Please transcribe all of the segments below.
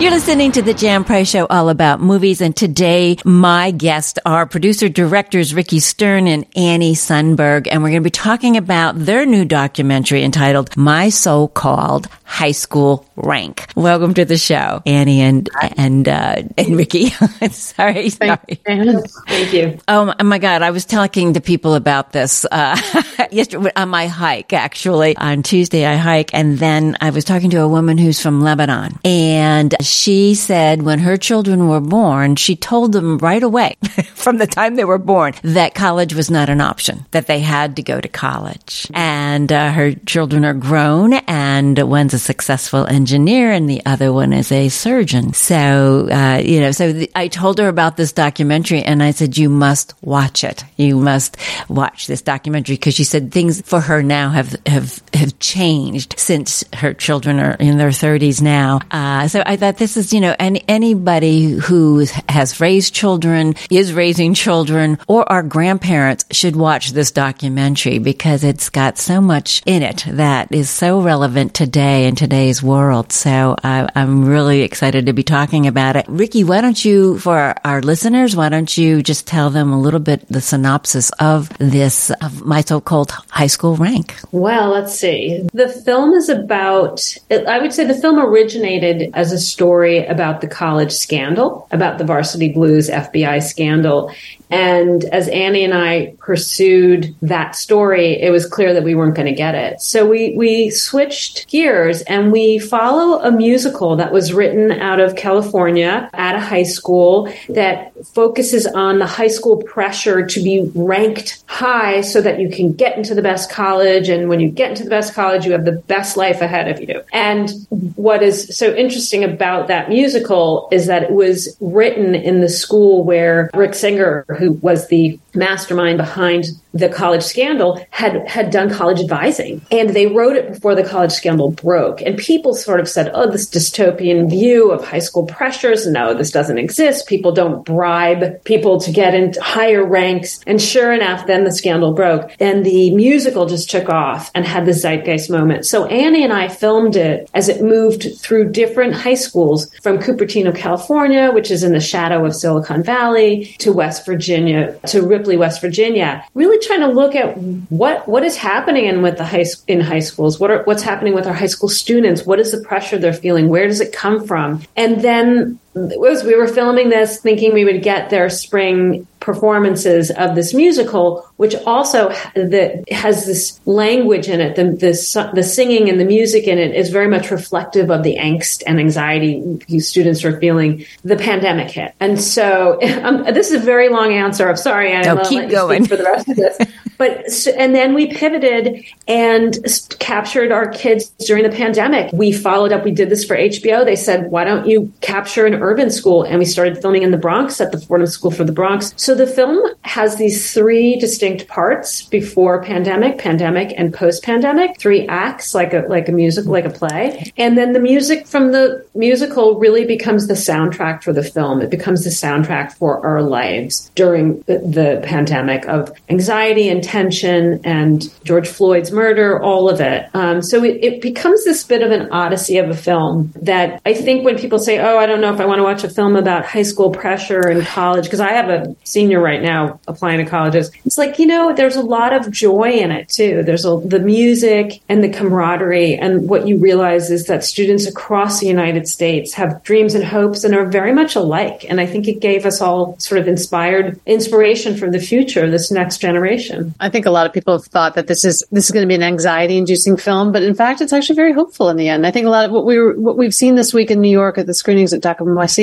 You're listening to the Jan Price Show, all about movies. And today, my guests are producer directors Ricki Stern and Annie Sundberg. And we're going to be talking about their new documentary entitled My So-Called High School Rank. Welcome to the show, Annie and, and, uh, and Ricki. sorry, sorry. Thank you. Oh my God. I was talking to people about this, uh, yesterday on my hike, actually. On Tuesday, I hike. And then I was talking to a woman who's from Lebanon and she said when her children were born, she told them right away from the time they were born that college was not an option, that they had to go to college. And uh, her children are grown and one's a successful engineer and the other one is a surgeon. So, uh, you know, so I told her about this documentary and I said, you must watch it. You must watch this documentary because she said things for her now have, have, have changed since her children are in their thirties now. Uh, so I thought this is, you know, any, anybody who has raised children, is raising children, or our grandparents should watch this documentary because it's got so much in it that is so relevant today in today's world. So I, I'm really excited to be talking about it. Ricki, why don't you, for our, our listeners, why don't you just tell them a little bit the synopsis of this, of my so-called high school rank? Well, let's see. The film is about, I would say the film originated as a story about the college scandal, about the Varsity Blues FBI scandal. And as Annie and I pursued that story, it was clear that we weren't going to get it. So we, we switched gears and we follow a musical that was written out of California at a high school that focuses on the high school pressure to be ranked high so that you can get into the best college. And when you get into the best college, you have the best life ahead of you. And what is so interesting about that musical is that it was written in the school where Rick Singer, who was the mastermind behind the college scandal had had done college advising. And they wrote it before the college scandal broke. And people sort of said oh this dystopian view of high school pressures no this doesn't exist. People don't bribe people to get into higher ranks. And sure enough then the scandal broke and the musical just took off and had the zeitgeist moment. So Annie and I filmed it as it moved through different high schools from Cupertino California which is in the shadow of Silicon Valley to West Virginia to Ripley West Virginia really trying to look at what what is happening in with the high in high schools. What are what's happening with our high school students? What is the pressure they're feeling? Where does it come from? And then was we were filming this thinking we would get their spring performances of this musical, which also that has this language in it. The, the, the singing and the music in it is very much reflective of the angst and anxiety students are feeling. The pandemic hit, and so um, this is a very long answer. I'm sorry, Anna. No, keep going for the rest of this. but and then we pivoted and captured our kids during the pandemic. We followed up. We did this for HBO. They said, "Why don't you capture an urban school?" And we started filming in the Bronx at the Fordham School for the Bronx. So the film has these three distinct parts: before pandemic, pandemic, and post pandemic. Three acts, like a like a musical, like a play. And then the music from the musical really becomes the soundtrack for the film. It becomes the soundtrack for our lives during the, the pandemic of anxiety and tension and George Floyd's murder, all of it. Um, so it, it becomes this bit of an odyssey of a film that I think when people say, "Oh, I don't know if I want to watch a film about high school pressure and college," because I have a senior right now applying to colleges, it's like you know, there's a lot of joy in it too. There's a, the music and the camaraderie, and what you realize is that students across the United States have dreams and hopes and are very much alike. And I think it gave us all sort of inspired inspiration for the future, this next generation. I think a lot of people have thought that this is this is going to be an anxiety inducing film, but in fact, it's actually very hopeful in the end. I think a lot of what we were, what we've seen this week in New York at the screenings at DACA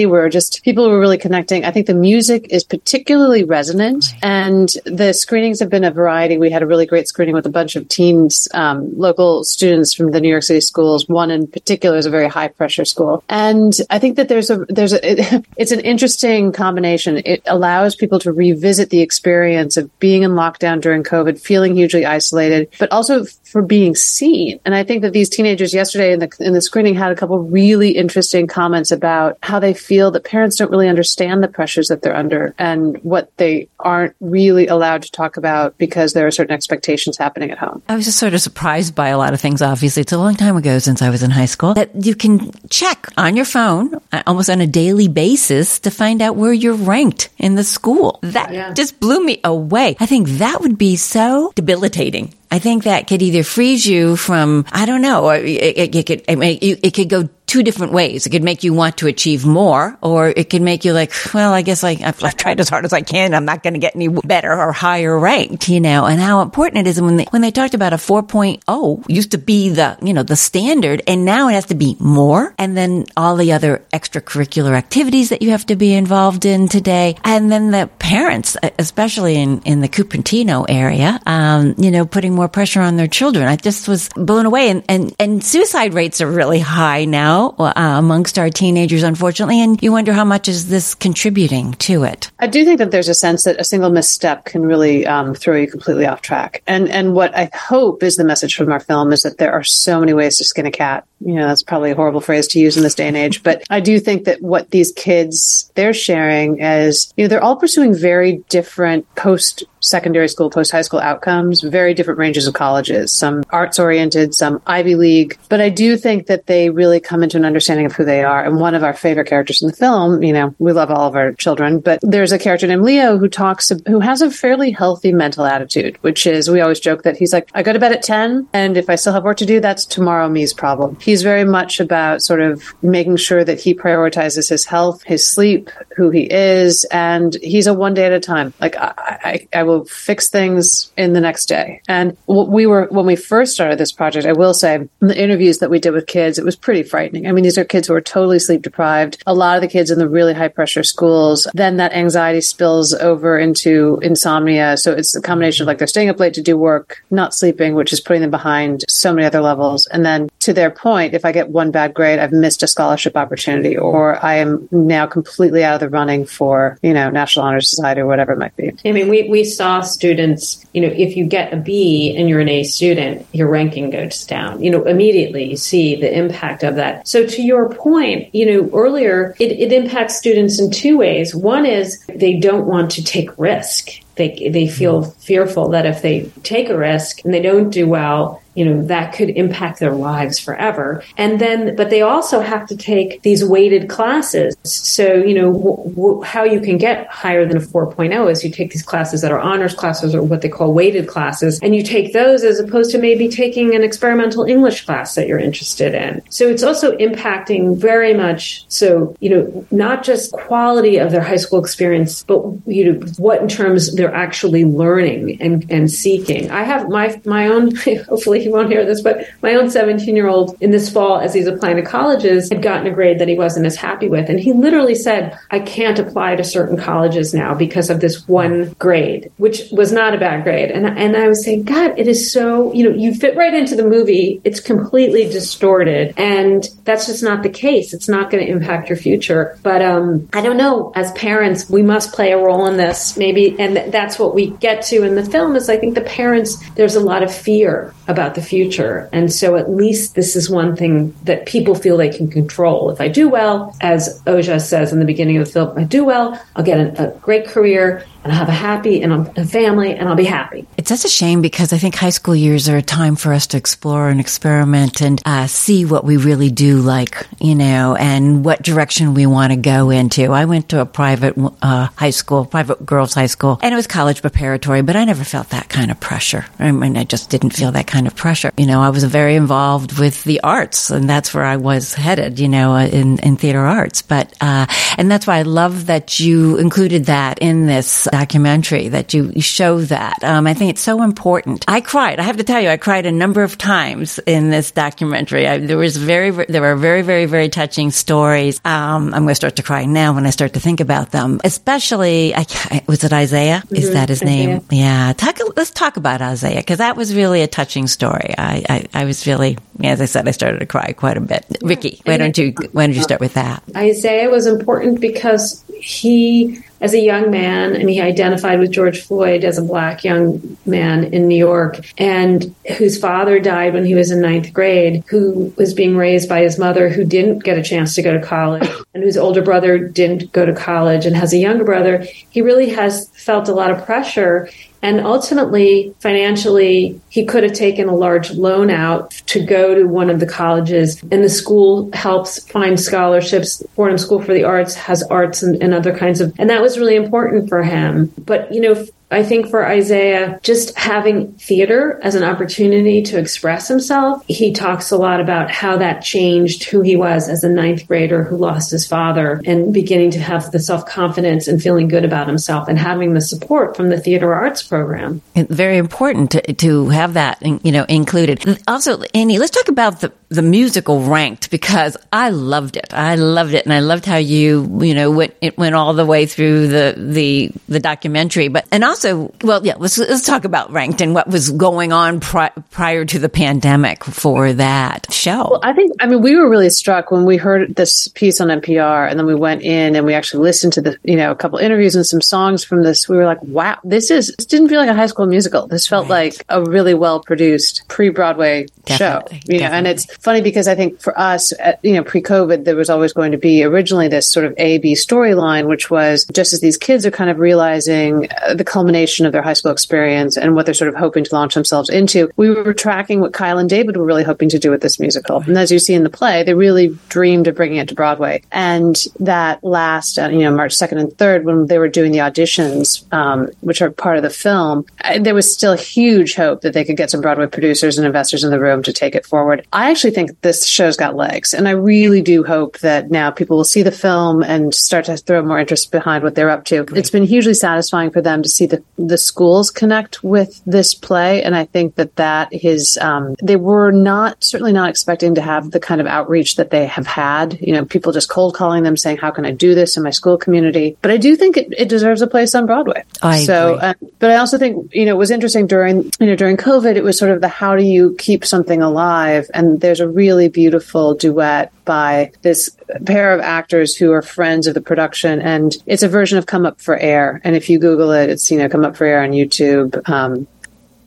were just people were really connecting. I think the music is particularly resonant, and the screenings have been a variety. We had a really great screening with a bunch of teens, um, local students from the New York City schools. One in particular is a very high pressure school, and I think that there's a there's a it, it's an interesting combination. It allows people to revisit the experience of being in lockdown during COVID, feeling hugely isolated, but also for being seen. And I think that these teenagers yesterday in the in the screening had a couple really interesting comments about how they feel that parents don't really understand the pressures that they're under and what what they aren't really allowed to talk about because there are certain expectations happening at home. I was just sort of surprised by a lot of things. Obviously, it's a long time ago since I was in high school that you can check on your phone uh, almost on a daily basis to find out where you're ranked in the school. That yeah. just blew me away. I think that would be so debilitating I think that could either freeze you from, I don't know, it, it, it could, it, it could go two different ways. It could make you want to achieve more, or it could make you like, well, I guess like I've, I've tried as hard as I can. I'm not going to get any better or higher ranked, you know, and how important it is when they, when they talked about a 4.0 used to be the, you know, the standard and now it has to be more. And then all the other extracurricular activities that you have to be involved in today. And then the parents, especially in, in the Cupertino area, um, you know, putting more pressure on their children. I just was blown away and, and, and suicide rates are really high now uh, amongst our teenagers, unfortunately. And you wonder how much is this contributing to it? I do think that there's a sense that a single misstep can really um, throw you completely off track. And and what I hope is the message from our film is that there are so many ways to skin a cat. You know, that's probably a horrible phrase to use in this day and age, but I do think that what these kids they're sharing is, you know, they're all pursuing very different post secondary school, post high school outcomes, very different ranges of colleges, some arts oriented, some Ivy League. But I do think that they really come into an understanding of who they are. And one of our favorite characters in the film, you know, we love all of our children, but there's a character named Leo who talks, who has a fairly healthy mental attitude, which is, we always joke that he's like, I go to bed at 10 and if I still have work to do, that's tomorrow me's problem. He's very much about sort of making sure that he prioritizes his health, his sleep, who he is, and he's a one day at a time. Like I, I, I will fix things in the next day. And we were, when we first started this project, I will say in the interviews that we did with kids, it was pretty frightening. I mean, these are kids who are totally sleep deprived. A lot of the kids in the really high pressure schools, then that anxiety spills over into insomnia. So it's a combination of like they're staying up late to do work, not sleeping, which is putting them behind so many other levels. And then to their point, if I get one bad grade, I've missed a scholarship opportunity or I am now completely out of the running for, you know, National Honor Society or whatever it might be. I mean, we, we saw students, you know, if you get a B and you're an A student, your ranking goes down. You know, immediately you see the impact of that. So to your point, you know, earlier, it, it impacts students in two ways. One is they don't want to take risk. They, they feel fearful that if they take a risk and they don't do well, you know, that could impact their lives forever. And then, but they also have to take these weighted classes. So, you know, w- w- how you can get higher than a 4.0 is you take these classes that are honors classes or what they call weighted classes, and you take those as opposed to maybe taking an experimental English class that you're interested in. So it's also impacting very much. So, you know, not just quality of their high school experience, but, you know, what in terms they're actually learning and, and seeking. I have my, my own, hopefully he won't hear this, but my own 17 year old in this fall, as he's applying to colleges, had gotten a grade that he wasn't as happy with. And he literally said, I can't apply to certain colleges now because of this one grade, which was not a bad grade. And, and I was saying, God, it is so, you know, you fit right into the movie. It's completely distorted. And that's just not the case. It's not going to impact your future. But um, I don't know. As parents, we must play a role in this. Maybe, and that's what we get to in the film is I think the parents, there's a lot of fear about the future. And so at least this is one thing that people feel they can control. If I do well, as Oja says in the beginning of the film, I do well, I'll get a, a great career and I'll have a happy and a family and I'll be happy. It's such a shame because I think high school years are a time for us to explore and experiment and uh, see what we really do like, you know, and what direction we want to go into. I went to a private uh, high school, private girls' high school, and it was college preparatory, but I never felt that kind of pressure. I mean, I just didn't feel that kind of pressure. You know, I was very involved with the arts, and that's where I was headed, you know, uh, in, in theater arts. But, uh, and that's why I love that you included that in this documentary that you, you show that. Um, I think it's so important. I cried. I have to tell you, I cried a number of times in this documentary. I, there was very, there were very, very, very touching stories. Um, I'm going to start to cry now when I start to think about them. Especially, I, was it Isaiah? Mm-hmm. Is that his Isaiah. name? Yeah. Talk, let's talk about Isaiah because that was really a touching story. I, I, I, was really, as I said, I started to cry quite a bit. Ricki, why don't you, why don't you start with that? Isaiah was important because he as a young man, and he identified with George Floyd as a black young man in New York, and whose father died when he was in ninth grade, who was being raised by his mother, who didn't get a chance to go to college, and whose older brother didn't go to college, and has a younger brother. He really has felt a lot of pressure and ultimately, financially, he could have taken a large loan out to go to one of the colleges. And the school helps find scholarships. Fordham School for the Arts has arts and, and other kinds of, and that was really important for him. But, you know, I think for Isaiah, just having theater as an opportunity to express himself, he talks a lot about how that changed who he was as a ninth grader who lost his father and beginning to have the self confidence and feeling good about himself and having the support from the theater arts program. It's very important to, to have that, you know, included. Also, Annie, let's talk about the, the musical ranked because I loved it. I loved it. And I loved how you, you know, went, it went all the way through the, the, the documentary, but, and also well, yeah, let's, let's talk about Ranked and what was going on pri- prior to the pandemic for that show. Well, I think, I mean, we were really struck when we heard this piece on NPR and then we went in and we actually listened to the, you know, a couple interviews and some songs from this. We were like, wow, this is, this didn't feel like a high school musical. This felt right. like a really well produced pre Broadway show. You know, and it's funny because I think for us, you know, pre COVID, there was always going to be originally this sort of A B storyline, which was just as these kids are kind of realizing uh, the culmination of their high school experience and what they're sort of hoping to launch themselves into. We were tracking what Kyle and David were really hoping to do with this musical. And as you see in the play, they really dreamed of bringing it to Broadway. And that last, uh, you know, March 2nd and 3rd, when they were doing the auditions, um, which are part of the film, uh, there was still huge hope that they could get some Broadway producers and investors in the room to take it forward. I actually think this show's got legs. And I really do hope that now people will see the film and start to throw more interest behind what they're up to. It's been hugely satisfying for them to see the the schools connect with this play, and I think that that is um, they were not certainly not expecting to have the kind of outreach that they have had. You know, people just cold calling them saying, "How can I do this in my school community?" But I do think it, it deserves a place on Broadway. I so, uh, but I also think you know it was interesting during you know during COVID. It was sort of the how do you keep something alive, and there's a really beautiful duet by this pair of actors who are friends of the production. And it's a version of Come Up for Air. And if you Google it, it's, you know, Come Up for Air on YouTube. Um,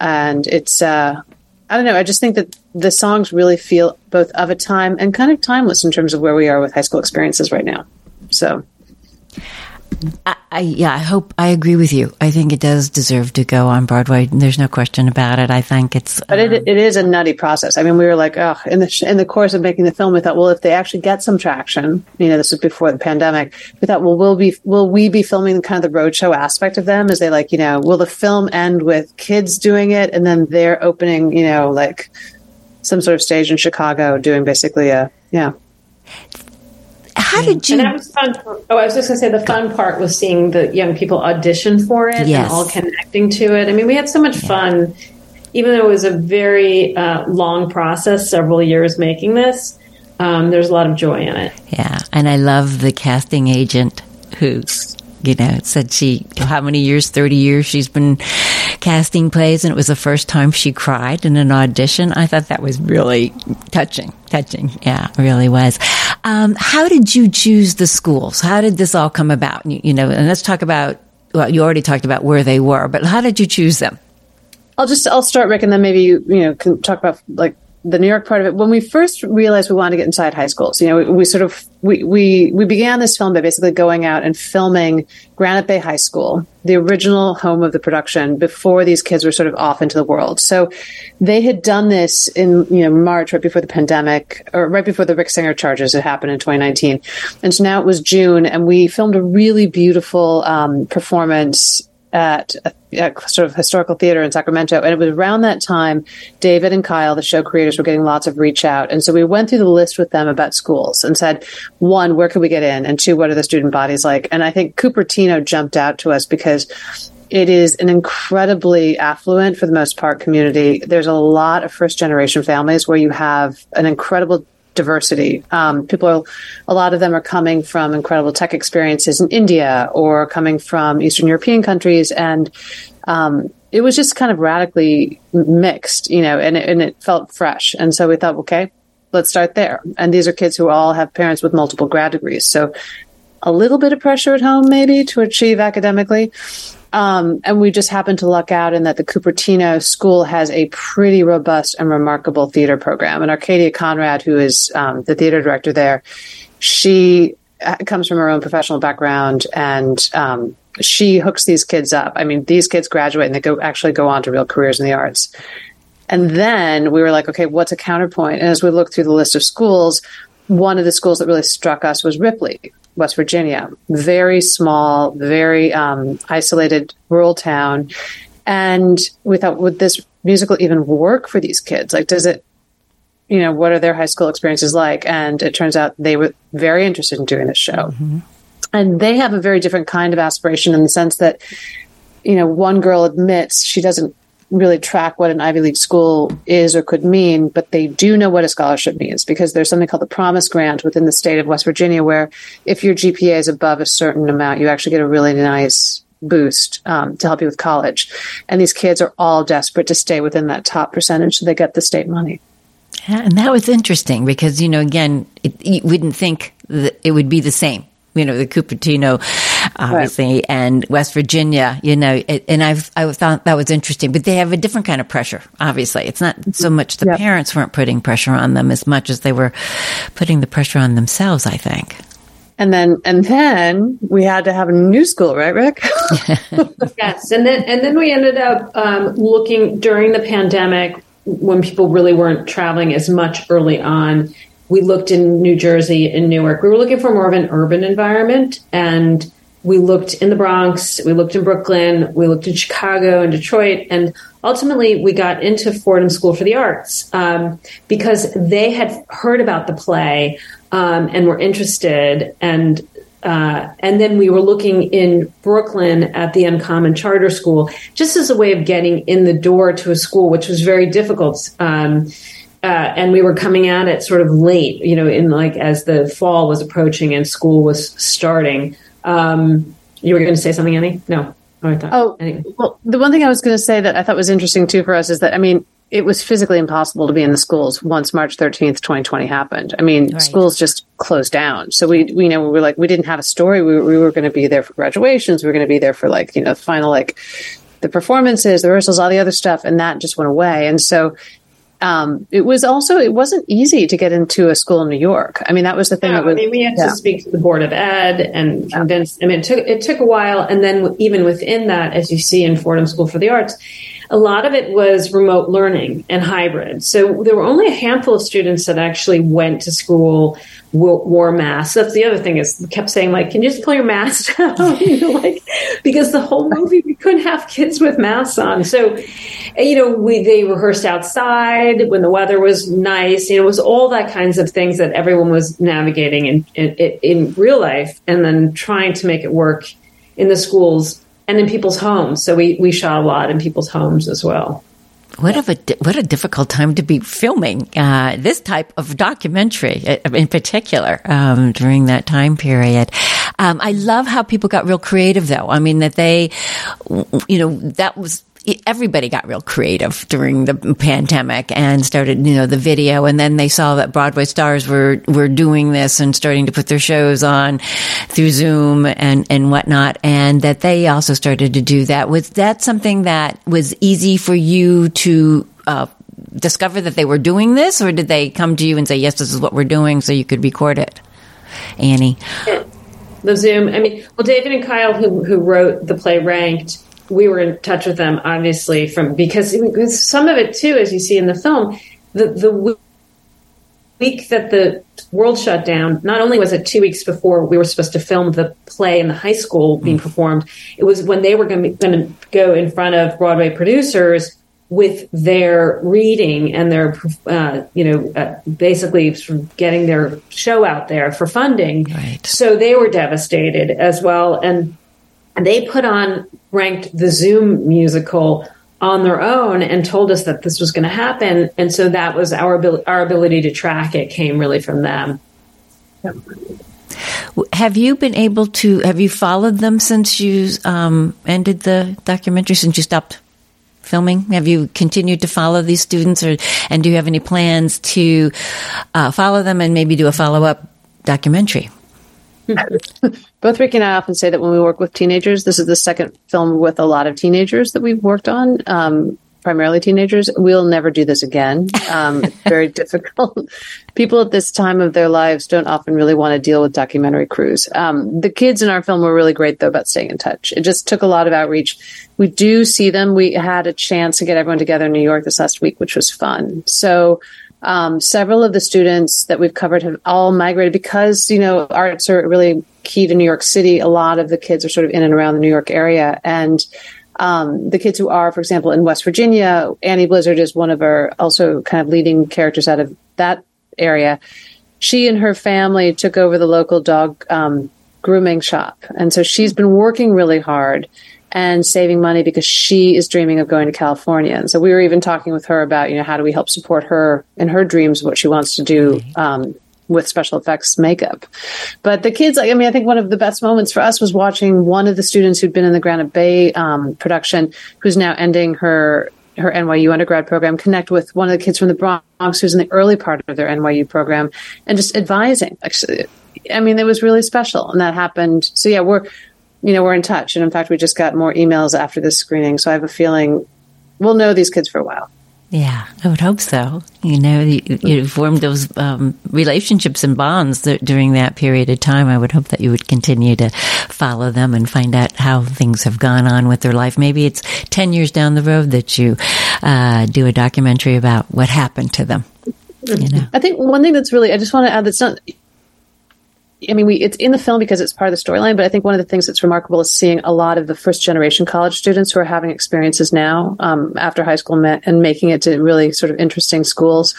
and it's, uh, I don't know. I just think that the songs really feel both of a time and kind of timeless in terms of where we are with high school experiences right now. So I, I, yeah, I hope I agree with you. I think it does deserve to go on Broadway. There's no question about it. I think it's, but it, um, it is a nutty process. I mean, we were like, oh, in the in the course of making the film, we thought, well, if they actually get some traction, you know, this was before the pandemic. We thought, well, will be will we be filming kind of the roadshow aspect of them? Is they like, you know, will the film end with kids doing it and then they're opening, you know, like some sort of stage in Chicago doing basically a yeah how did you? And that was fun. For, oh, I was just going to say the fun part was seeing the young people audition for it yes. and all connecting to it. I mean, we had so much yeah. fun, even though it was a very uh, long process, several years making this. Um, there's a lot of joy in it. Yeah, and I love the casting agent who you know, said she, how many years, 30 years she's been casting plays and it was the first time she cried in an audition. I thought that was really touching, touching. Yeah, really was. Um, how did you choose the schools? How did this all come about? You, you know, and let's talk about, well, you already talked about where they were, but how did you choose them? I'll just, I'll start, Rick, and then maybe you, you know, can talk about like the New York part of it, when we first realized we wanted to get inside high schools, you know, we, we, sort of we, we we began this film by basically going out and filming Granite Bay High School, the original home of the production, before these kids were sort of off into the world. So they had done this in you know March, right before the pandemic, or right before the Rick Singer charges had happened in 2019, and so now it was June, and we filmed a really beautiful um, performance at a, sort of historical theater in Sacramento. And it was around that time, David and Kyle, the show creators, were getting lots of reach out. And so we went through the list with them about schools and said, one, where could we get in? And two, what are the student bodies like? And I think Cupertino jumped out to us because it is an incredibly affluent, for the most part, community. There's a lot of first generation families where you have an incredible diversity. Um, people are, a lot of them are coming from incredible tech experiences in India or coming from Eastern European countries. And, um, it was just kind of radically mixed, you know, and it, and it felt fresh. And so we thought, okay, let's start there. And these are kids who all have parents with multiple grad degrees. So a little bit of pressure at home, maybe to achieve academically. Um, and we just happened to luck out in that the Cupertino School has a pretty robust and remarkable theater program. And Arcadia Conrad, who is um, the theater director there, she uh, comes from her own professional background and um, she hooks these kids up. I mean, these kids graduate and they go actually go on to real careers in the arts. And then we were like, okay, what's a counterpoint? And as we looked through the list of schools, one of the schools that really struck us was Ripley, West Virginia. Very small, very um, isolated rural town. And we thought, would this musical even work for these kids? Like, does it, you know, what are their high school experiences like? And it turns out they were very interested in doing this show. Mm-hmm. And they have a very different kind of aspiration in the sense that, you know, one girl admits she doesn't really track what an Ivy League school is or could mean, but they do know what a scholarship means because there's something called the Promise Grant within the state of West Virginia, where if your GPA is above a certain amount, you actually get a really nice boost um, to help you with college. And these kids are all desperate to stay within that top percentage so they get the state money. Yeah, and that was interesting because, you know, again, it, you wouldn't think that it would be the same you know, the Cupertino, obviously, right. and West Virginia, you know, it, and I've, I thought that was interesting, but they have a different kind of pressure, obviously. It's not so much the yep. parents weren't putting pressure on them as much as they were putting the pressure on themselves, I think. And then, and then we had to have a new school, right, Rick? yes. And then, and then we ended up um, looking during the pandemic when people really weren't traveling as much early on we looked in New Jersey and Newark. We were looking for more of an urban environment and we looked in the Bronx, we looked in Brooklyn, we looked in Chicago and Detroit, and ultimately we got into Fordham School for the Arts um, because they had heard about the play um, and were interested. And uh, and then we were looking in Brooklyn at the Uncommon Charter School just as a way of getting in the door to a school, which was very difficult. Um, uh, and we were coming at it sort of late, you know, in like as the fall was approaching and school was starting. Um, you were going to say something, Annie? No. Oh, oh anyway. well, the one thing I was going to say that I thought was interesting too for us is that, I mean, it was physically impossible to be in the schools once March 13th, 2020 happened. I mean, right. schools just closed down. So we, we you know, we were like, we didn't have a story. We, we were going to be there for graduations. We were going to be there for like, you know, the final, like the performances, the rehearsals, all the other stuff. And that just went away. And so um, it was also it wasn't easy to get into a school in New York. I mean, that was the thing. No, was, I mean, we had yeah. to speak to the board of ed and convince. I mean, it took it took a while, and then even within that, as you see in Fordham School for the Arts, a lot of it was remote learning and hybrid. So there were only a handful of students that actually went to school, wore masks. That's the other thing is kept saying like, can you just pull your mask down? you know, like, because the whole movie we couldn't have kids with masks on. So, you know, we, they rehearsed outside when the weather was nice. You know, it was all that kinds of things that everyone was navigating in, in, in real life and then trying to make it work in the schools and in people's homes. So we, we shot a lot in people's homes as well. What a what a difficult time to be filming uh, this type of documentary, uh, in particular, um, during that time period. Um, I love how people got real creative, though. I mean, that they, you know, that was everybody got real creative during the pandemic and started, you know, the video. And then they saw that Broadway stars were, were doing this and starting to put their shows on through Zoom and, and whatnot. And that they also started to do that. Was that something that was easy for you to, uh, discover that they were doing this or did they come to you and say, yes, this is what we're doing so you could record it? Annie. The Zoom. I mean, well, David and Kyle, who, who wrote the play Ranked, we were in touch with them obviously from because some of it too, as you see in the film, the the week that the world shut down, not only was it two weeks before we were supposed to film the play in the high school being mm. performed, it was when they were going to go in front of Broadway producers with their reading and their, uh, you know, uh, basically sort of getting their show out there for funding. Right. So they were devastated as well. And and they put on ranked the Zoom musical on their own and told us that this was going to happen. And so that was our ability, our ability to track it came really from them. Yep. Have you been able to? Have you followed them since you um, ended the documentary? Since you stopped filming, have you continued to follow these students, or and do you have any plans to uh, follow them and maybe do a follow up documentary? Both Rick and I often say that when we work with teenagers, this is the second film with a lot of teenagers that we've worked on. Um, primarily teenagers, we'll never do this again. Um, it's very difficult. People at this time of their lives don't often really want to deal with documentary crews. Um, the kids in our film were really great, though, about staying in touch. It just took a lot of outreach. We do see them. We had a chance to get everyone together in New York this last week, which was fun. So, um, several of the students that we've covered have all migrated because, you know, arts are really key to New York City. A lot of the kids are sort of in and around the New York area. And um, the kids who are, for example, in West Virginia, Annie Blizzard is one of our also kind of leading characters out of that area. She and her family took over the local dog um, grooming shop. And so she's been working really hard and saving money because she is dreaming of going to California. And so we were even talking with her about, you know, how do we help support her in her dreams, what she wants to do um, with special effects makeup. But the kids, I mean, I think one of the best moments for us was watching one of the students who'd been in the Granite Bay um, production, who's now ending her her NYU undergrad program, connect with one of the kids from the Bronx who's in the early part of their NYU program, and just advising. Actually, I mean, it was really special, and that happened. So yeah, we're you know we're in touch, and in fact, we just got more emails after this screening. So I have a feeling we'll know these kids for a while. Yeah, I would hope so. You know, you, you formed those um, relationships and bonds that, during that period of time. I would hope that you would continue to follow them and find out how things have gone on with their life. Maybe it's 10 years down the road that you uh, do a documentary about what happened to them. You know? I think one thing that's really, I just want to add that's not, I mean, we it's in the film because it's part of the storyline, but I think one of the things that's remarkable is seeing a lot of the first generation college students who are having experiences now um, after high school and making it to really sort of interesting schools.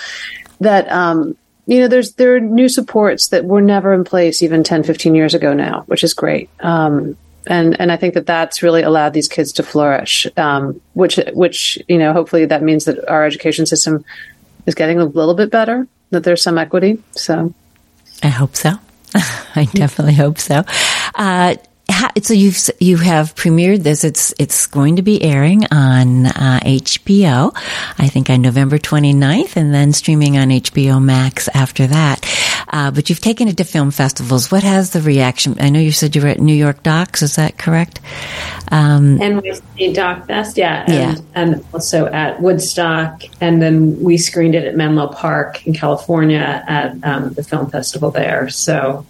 That um, you know, there's there are new supports that were never in place even 10, 15 years ago now, which is great. Um, and and I think that that's really allowed these kids to flourish. Um, which which you know, hopefully that means that our education system is getting a little bit better. That there's some equity. So, I hope so. I definitely hope so. Uh, so you've you have premiered this. It's it's going to be airing on uh, HBO, I think on November 29th, and then streaming on HBO Max after that. Uh, but you've taken it to film festivals. What has the reaction? I know you said you were at New York Docs. Is that correct? Um, NYC Doc Fest, yeah, and, yeah, and also at Woodstock, and then we screened it at Menlo Park in California at um, the film festival there. So,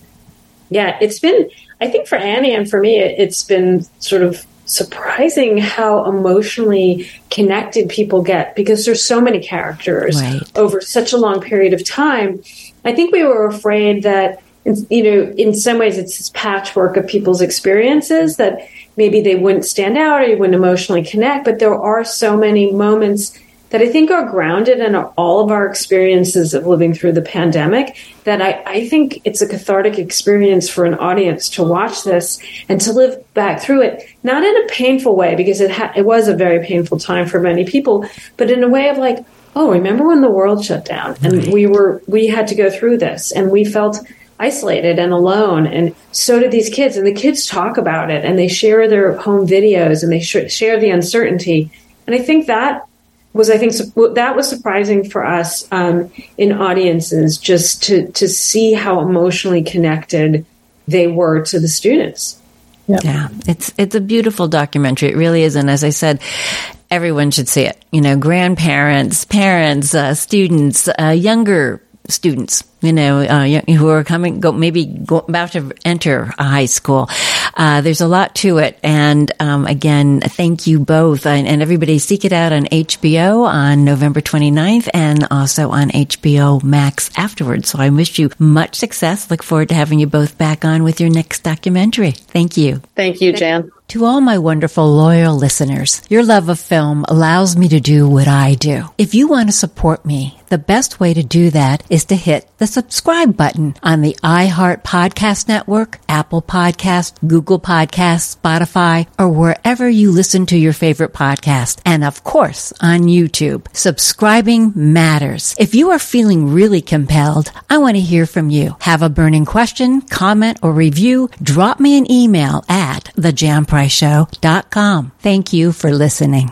yeah, it's been I think for Annie and for me, it, it's been sort of surprising how emotionally connected people get because there's so many characters right. over such a long period of time. I think we were afraid that, you know, in some ways it's this patchwork of people's experiences that maybe they wouldn't stand out or you wouldn't emotionally connect, but there are so many moments that I think are grounded in all of our experiences of living through the pandemic. That I, I think it's a cathartic experience for an audience to watch this and to live back through it, not in a painful way, because it, ha- it was a very painful time for many people, but in a way of like, oh, remember when the world shut down and we were, we had to go through this and we felt isolated and alone. And so did these kids. And the kids talk about it and they share their home videos and they sh- share the uncertainty. And I think that was I think that was surprising for us um, in audiences just to to see how emotionally connected they were to the students. Yeah. yeah, it's it's a beautiful documentary. It really is, and as I said, everyone should see it. You know, grandparents, parents, uh, students, uh, younger students, you know, uh, who are coming, go, maybe go, about to enter a high school. Uh, there's a lot to it. And um, again, thank you both. And, and, everybody seek it out on HBO on November 29th and also on HBO Max afterwards. So I wish you much success. Look forward to having you both back on with your next documentary. Thank you. Thank you, Jan. To all my wonderful loyal listeners, your love of film allows me to do what I do. If you want to support me, the best way to do that is to hit the subscribe button on the iHeart Podcast Network, Apple Podcast, Google Podcast, Spotify, or wherever you listen to your favorite podcast. And of course, on YouTube. Subscribing matters. If you are feeling really compelled, I want to hear from you. Have a burning question, comment, or review? Drop me an email at the Jan janprice.show.com. Thank you for listening.